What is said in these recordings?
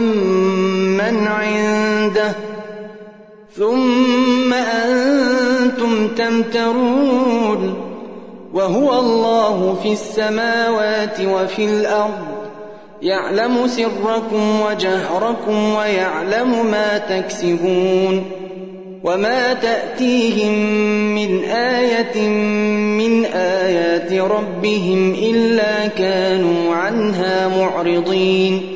مسمى عنده ثم أنتم تمترون وهو الله في السماوات وفي الأرض يعلم سركم وجهركم ويعلم ما تكسبون وما تأتيهم من آية من آيات ربهم إلا كانوا عنها معرضين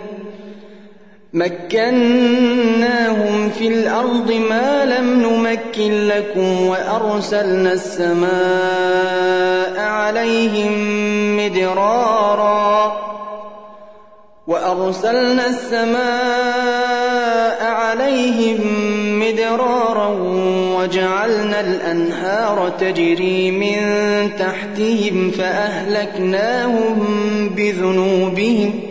مكناهم في الأرض ما لم نمكن لكم وأرسلنا السماء عليهم مدرارا وأرسلنا السماء عليهم مدرارا وجعلنا الأنهار تجري من تحتهم فأهلكناهم بذنوبهم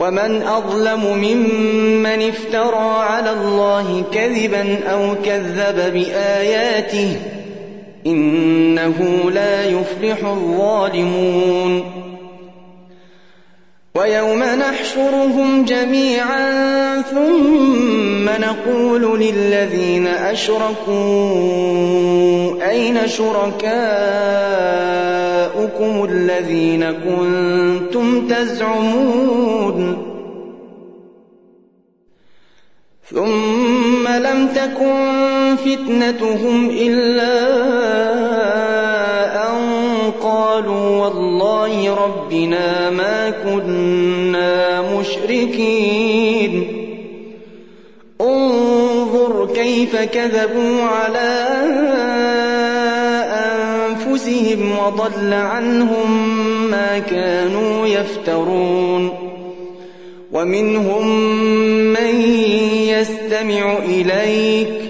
ومن أظلم ممن افترى على الله كذبا أو كذب بآياته إنه لا يفلح الظالمون ويوم نحشرهم جميعا ثم نقول للذين أشركوا أين شركاؤكم الذين كنتم تزعمون ثم لم تكن فتنتهم إلا أن قالوا والله ربنا ما كنا مشركين. انظر كيف كذبوا على أنفسهم وضل عنهم ما كانوا يفترون. ومنهم من يستمع إليك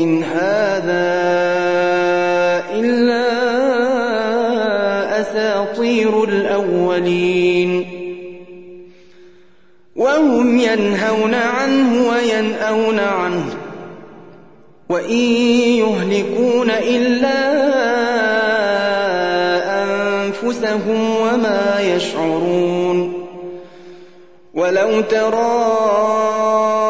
إن هذا إلا أساطير الأولين. وهم ينهون عنه وينأون عنه. وإن يهلكون إلا أنفسهم وما يشعرون. ولو ترى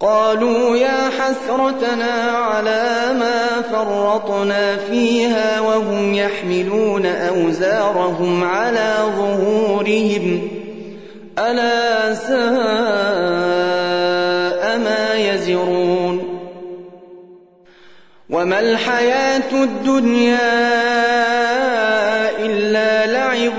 قالوا يا حسرتنا على ما فرطنا فيها وهم يحملون أوزارهم على ظهورهم. ألا ساء ما يستكبرون وما الحياة الدنيا إلا لعب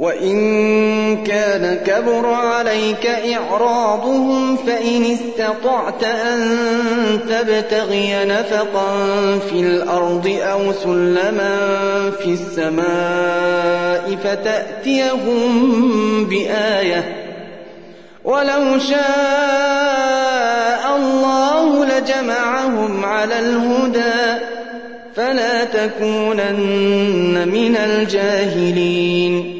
وإن كان كبر عليك إعراضهم فإن استطعت أن تبتغي نفقا في الأرض أو سلما في السماء فتأتيهم بآية. ولو شاء الله لجمعهم على الهدى فلا تكونن من الجاهلين.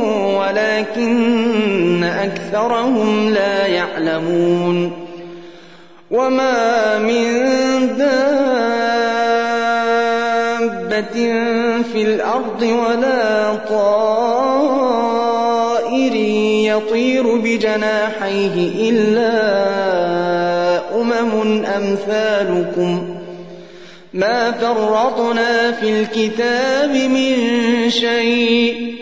ولكن أكثرهم لا يعلمون. وما من دابة في الأرض ولا طائر يطير بجناحيه إلا أمم أمثالكم. ما فرطنا في الكتاب من شيء.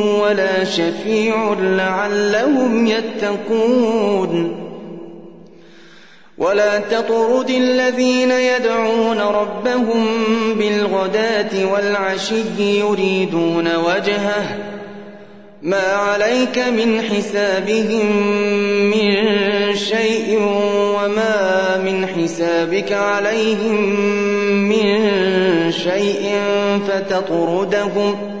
ولا شفيع لعلهم يتقون. ولا تطرد الذين يدعون ربهم بالغداة والعشي يريدون وجهه. ما عليك من حسابهم من شيء وما من حسابك عليهم من شيء فتطردهم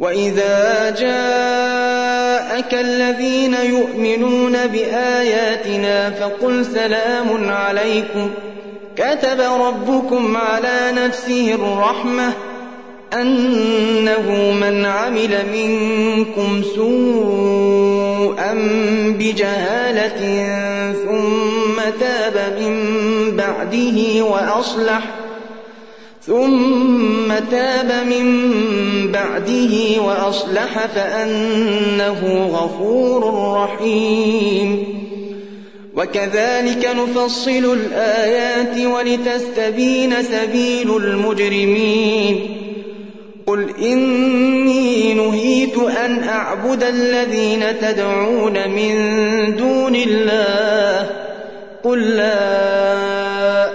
وإذا جاءك الذين يؤمنون بآياتنا فقل سلام عليكم كتب ربكم على نفسه الرحمة أنه من عمل منكم سوءا بجهالة ثم تاب من بعده وأصلح ثم تاب من بعده وأصلح فأنه غفور رحيم. وكذلك نفصل الآيات ولتستبين سبيل المجرمين. قل إني نهيت أن أعبد الذين تدعون من دون الله. قل لا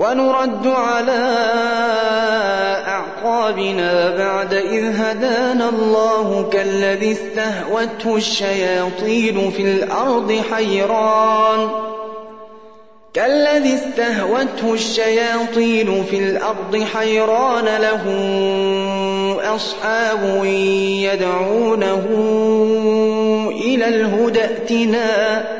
ونرد على أعقابنا بعد إذ هدانا الله كالذي استهوته الشياطين في الأرض حيران. كالذي استهوته الشياطين في الأرض حيران له أصحاب يدعونه إلى الهدى ائتنا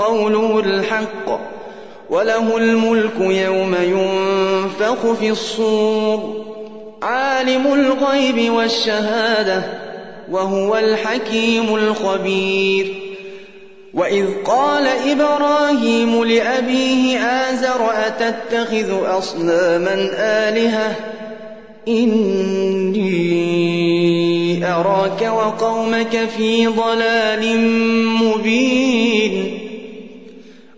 قوله الحق وله الملك يوم ينفخ في الصور. عالم الغيب والشهادة وهو الحكيم الخبير. وإذ قال إبراهيم لأبيه آزر أتتخذ أصناما آلهة؟ إني أراك وقومك في ضلال مبين.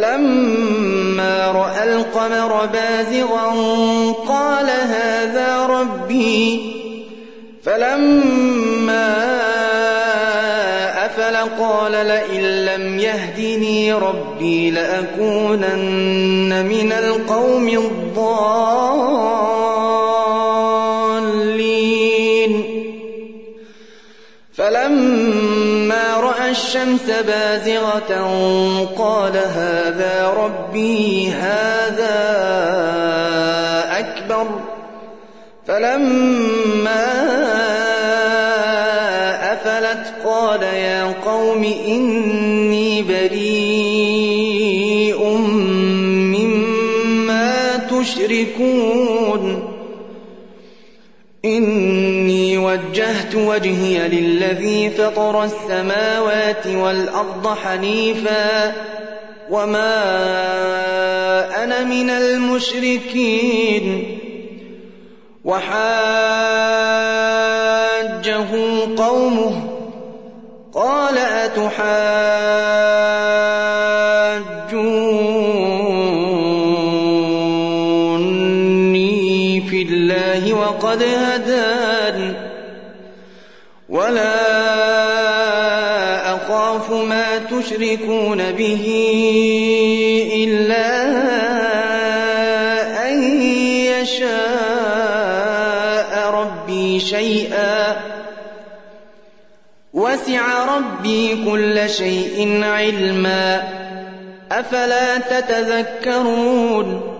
فلما رأى القمر بازغا قال هذا ربي. فلما قال لئن لم يهدني ربي لأكونن من القوم الضالين. الشمس بازغة قال هذا ربي هذا أكبر. فلما قال يا قوم إني بريء مما تشركون. إني وجهت وجهي للذي فطر السماوات والأرض حنيفا وما أنا من المشركين وحاجه قومه قال أتحاجوني تشركون به إلا أن يشاء ربي شيئا. وسع ربي كل شيء علما. أفلا تتذكرون؟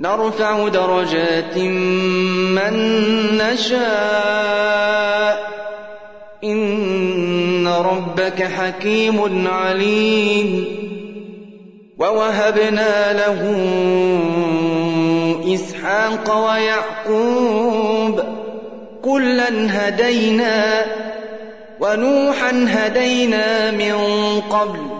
نرفع درجات من نشاء. إن ربك حكيم عليم. ووهبنا له إسحاق ويعقوب كلا هدينا ونوحا هدينا من قبل.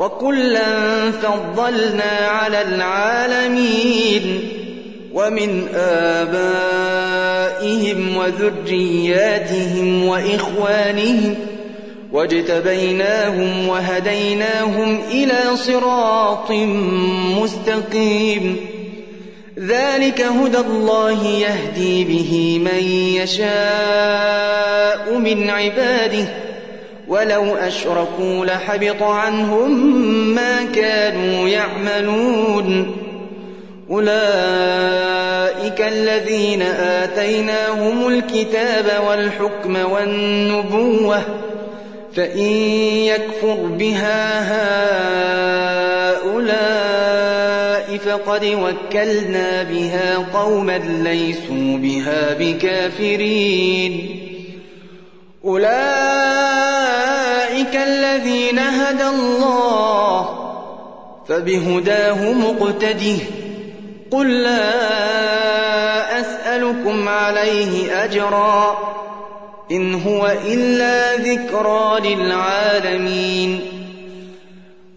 وكلا فضلنا على العالمين ومن آبائهم وذرياتهم وإخوانهم واجتبيناهم وهديناهم إلى صراط مستقيم. ذلك هدى الله يهدي به من يشاء من عباده ولو أشركوا لحبط عنهم ما كانوا يعملون. أولئك الذين آتيناهم الكتاب والحكم والنبوة فإن يكفر بها هؤلاء فقد وكلنا بها قوما ليسوا بها بكافرين. أولئك الذين هدى الله فبهداه مقتده. قل لا أسألكم عليه أجرا إن هو إلا ذكرى للعالمين.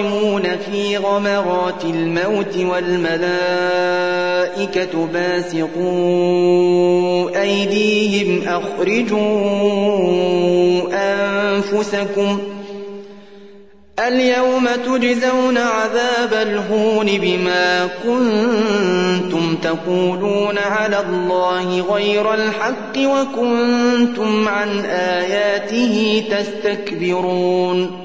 الظالمون في غمرات الموت والملائكة باسقوا أيديهم أخرجوا أنفسكم اليوم تجزون عذاب الهون بما كنتم تقولون على الله غير الحق وكنتم عن آياته تستكبرون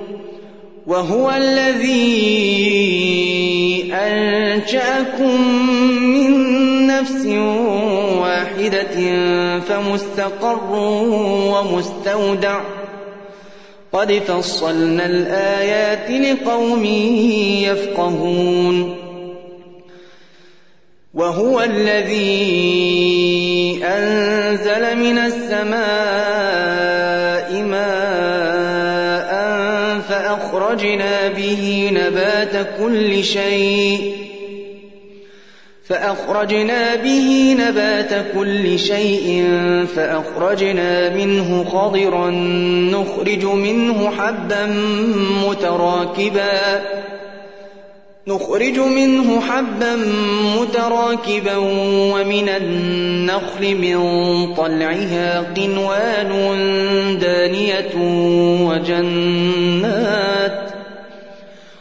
وهو الذي أنشأكم من نفس واحدة فمستقر ومستودع. قد فصلنا الآيات لقوم يفقهون. وهو الذي أنزل من السماء فأخرجنا به نبات كل شيء. فأخرجنا به نبات كل شيء فأخرجنا منه خضرا نخرج منه حبا متراكبا. نخرج منه حبا متراكبا ومن النخل من طلعها قنوان دانية وجنات.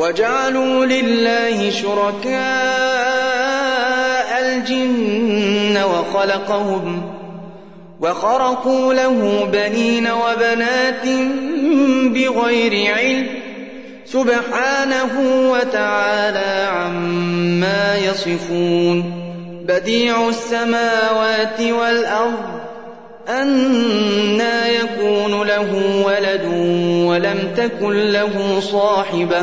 وجعلوا لله شركاء الجن وخلقهم وخرقوا له بنين وبنات بغير علم سبحانه وتعالى عما يصفون بديع السماوات والأرض أنا يكون له ولد ولم تكن له صاحبة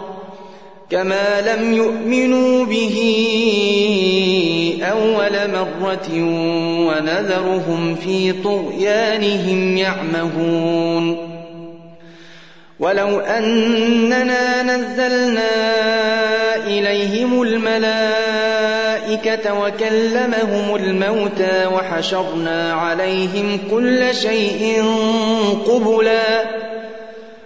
كما لم يؤمنوا به أول مرة ونذرهم في طغيانهم يعمهون ولو أننا نزلنا إليهم الملائكة وكلمهم الموتى وحشرنا عليهم كل شيء قبلاً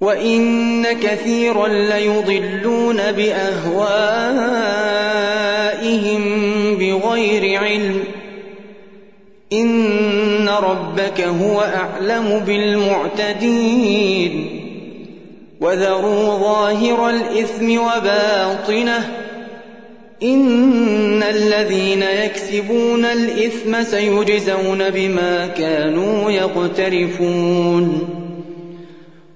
وإن كثيرا ليضلون بأهوائهم بغير علم إن ربك هو أعلم بالمعتدين وذروا ظاهر الإثم وباطنه إن الذين يكسبون الإثم سيجزون بما كانوا يقترفون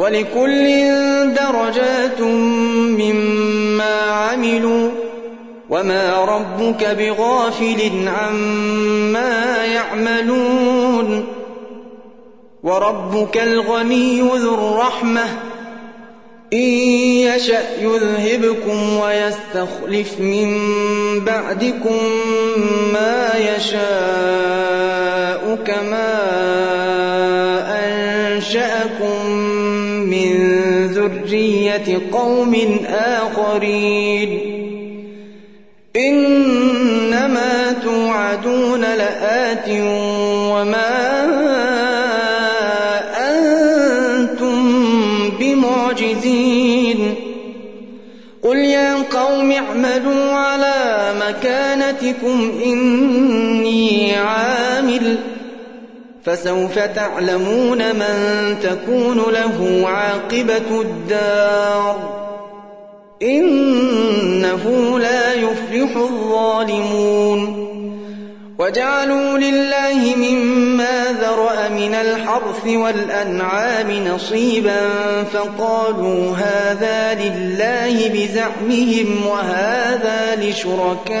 ولكل درجات مما عملوا وما ربك بغافل عما يعملون وربك الغني ذو الرحمة إن يشأ يذهبكم ويستخلف من بعدكم ما يشاء كما أنشأكم ذرية قوم آخرين. إنما توعدون لآت وما أنتم بمعجزين. قل يا قوم اعملوا على مكانتكم إني عامل فسوف تعلمون من تكون له عاقبة الدار. إنه لا يفلح الظالمون. وجعلوا لله مما ذرأ من الحرث والأنعام نصيبا فقالوا هذا لله بزعمهم وهذا لشركائنا.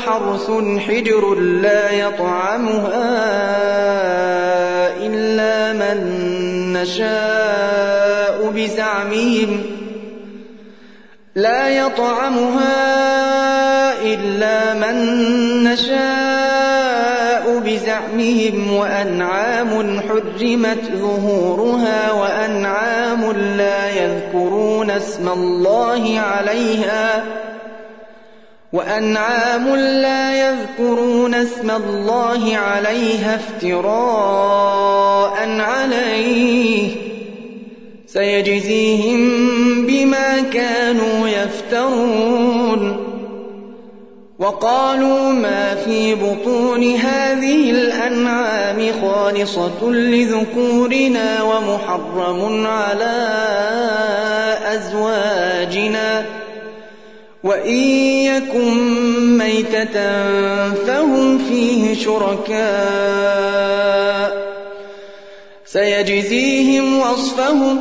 وحرث حجر لا يطعمها إلا من نشاء بزعمهم لا يطعمها إلا من نشاء بزعمهم وأنعام حرمت ظهورها وأنعام لا يذكرون اسم الله عليها وأنعام لا يذكرون اسم الله عليها افتراء عليه. سيجزيهم بما كانوا يفترون. وقالوا ما في بطون هذه الأنعام خالصة لذكورنا ومحرم على أزواجنا. وإن يكن ميتة فهم فيه شركاء سيجزيهم وصفهم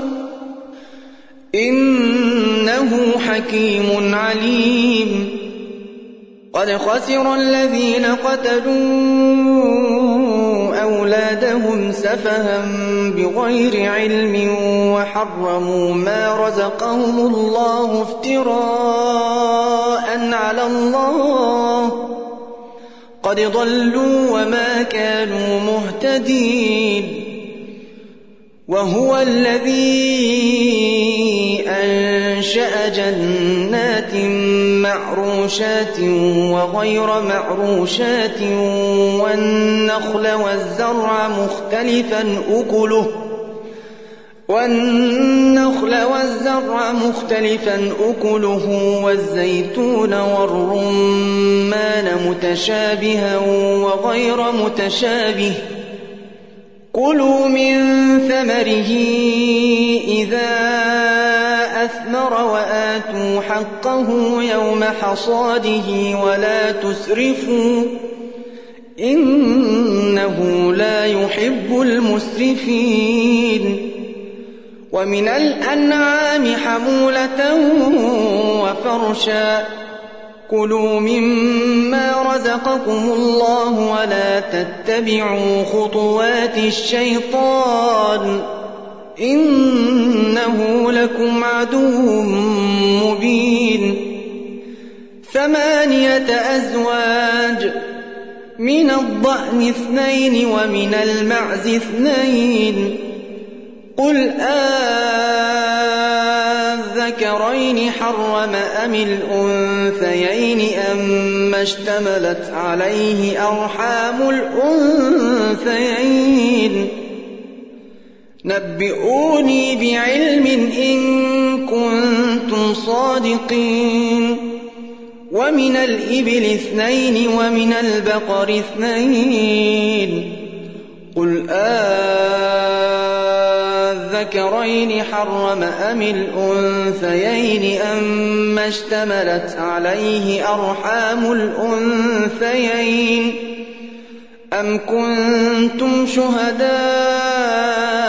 إنه حكيم عليم قد خسر الذين قتلوا أولادهم سفها بغير علم وحرموا ما رزقهم الله افتراء على الله. قد ضلوا وما كانوا مهتدين. وهو الذي أنشأ جنات معروشات وغير معروشات والنخل والزرع مختلفا أكله. والنخل والزرع مختلفا أكله والزيتون والرمان متشابها وغير متشابه. كلوا من ثمره أثمر وآتوا حقه يوم حصاده ولا تسرفوا إنه لا يحب المسرفين ومن الأنعام حمولة وفرشا كلوا مما رزقكم الله ولا تتبعوا خطوات الشيطان إنه لكم عدو مبين. ثمانية أزواج من الضأن اثنين ومن المعز اثنين. قل آذكرين حرم أم الأنثيين أما اشتملت عليه أرحام الأنثيين؟ نبئوني بعلم إن كنتم صادقين. ومن الإبل اثنين ومن البقر اثنين. قل آذكرين حرم أم الأنثيين أما اشتملت عليه أرحام الأنثيين. أم كنتم شهداء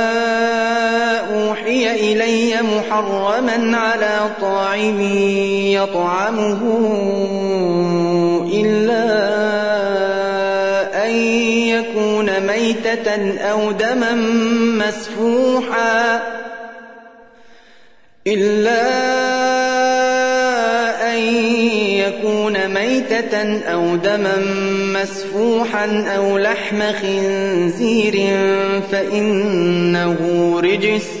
محرما على طاعم يطعمه إلا أن يكون ميتة أو دما مسفوحا إلا أو دما مسفوحا أو لحم خنزير فإنه رجس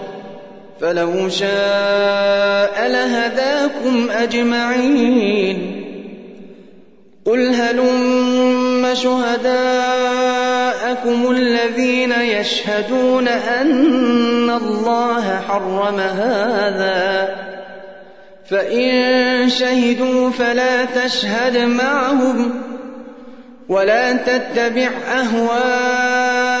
فلو شاء لهداكم أجمعين. قل هلم شهداءكم الذين يشهدون أن الله حرم هذا. فإن شهدوا فلا تشهد معهم ولا تتبع أهواء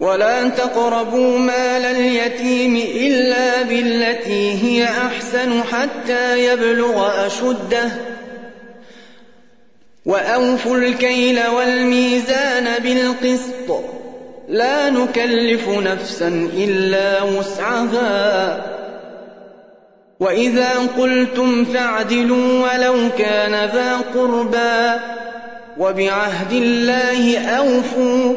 ولا تقربوا مال اليتيم إلا بالتي هي أحسن حتى يبلغ أشده. وأوفوا الكيل والميزان بالقسط. لا نكلف نفسا إلا وسعها. وإذا قلتم فاعدلوا ولو كان ذا قربى. وبعهد الله أوفوا.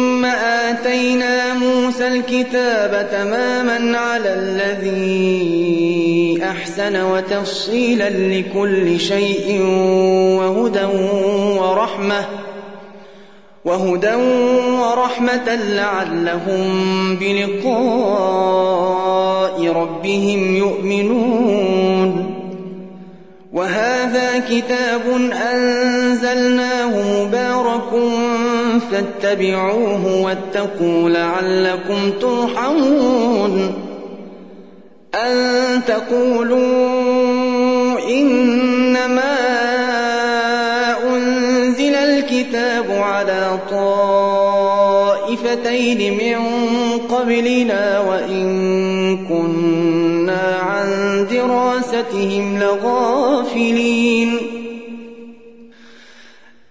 ثم آتينا موسى الكتاب تماما على الذي أحسن وتفصيلا لكل شيء وهدى ورحمة وهدى ورحمة لعلهم بلقاء ربهم يؤمنون وهذا كتاب أنزلناه مبارك فاتبعوه واتقوا لعلكم ترحمون أن تقولوا إنما أنزل الكتاب على طائفتين من قبلنا وإن كنا عن دراستهم لغافلين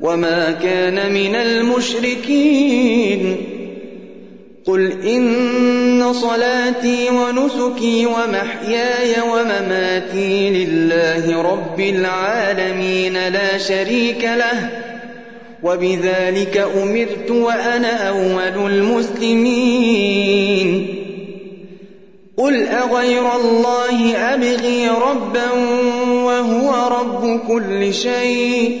وما كان من المشركين قل إن صلاتي ونسكي ومحياي ومماتي لله رب العالمين لا شريك له وبذلك أمرت وأنا أول المسلمين قل أغير الله أبغي ربا وهو رب كل شيء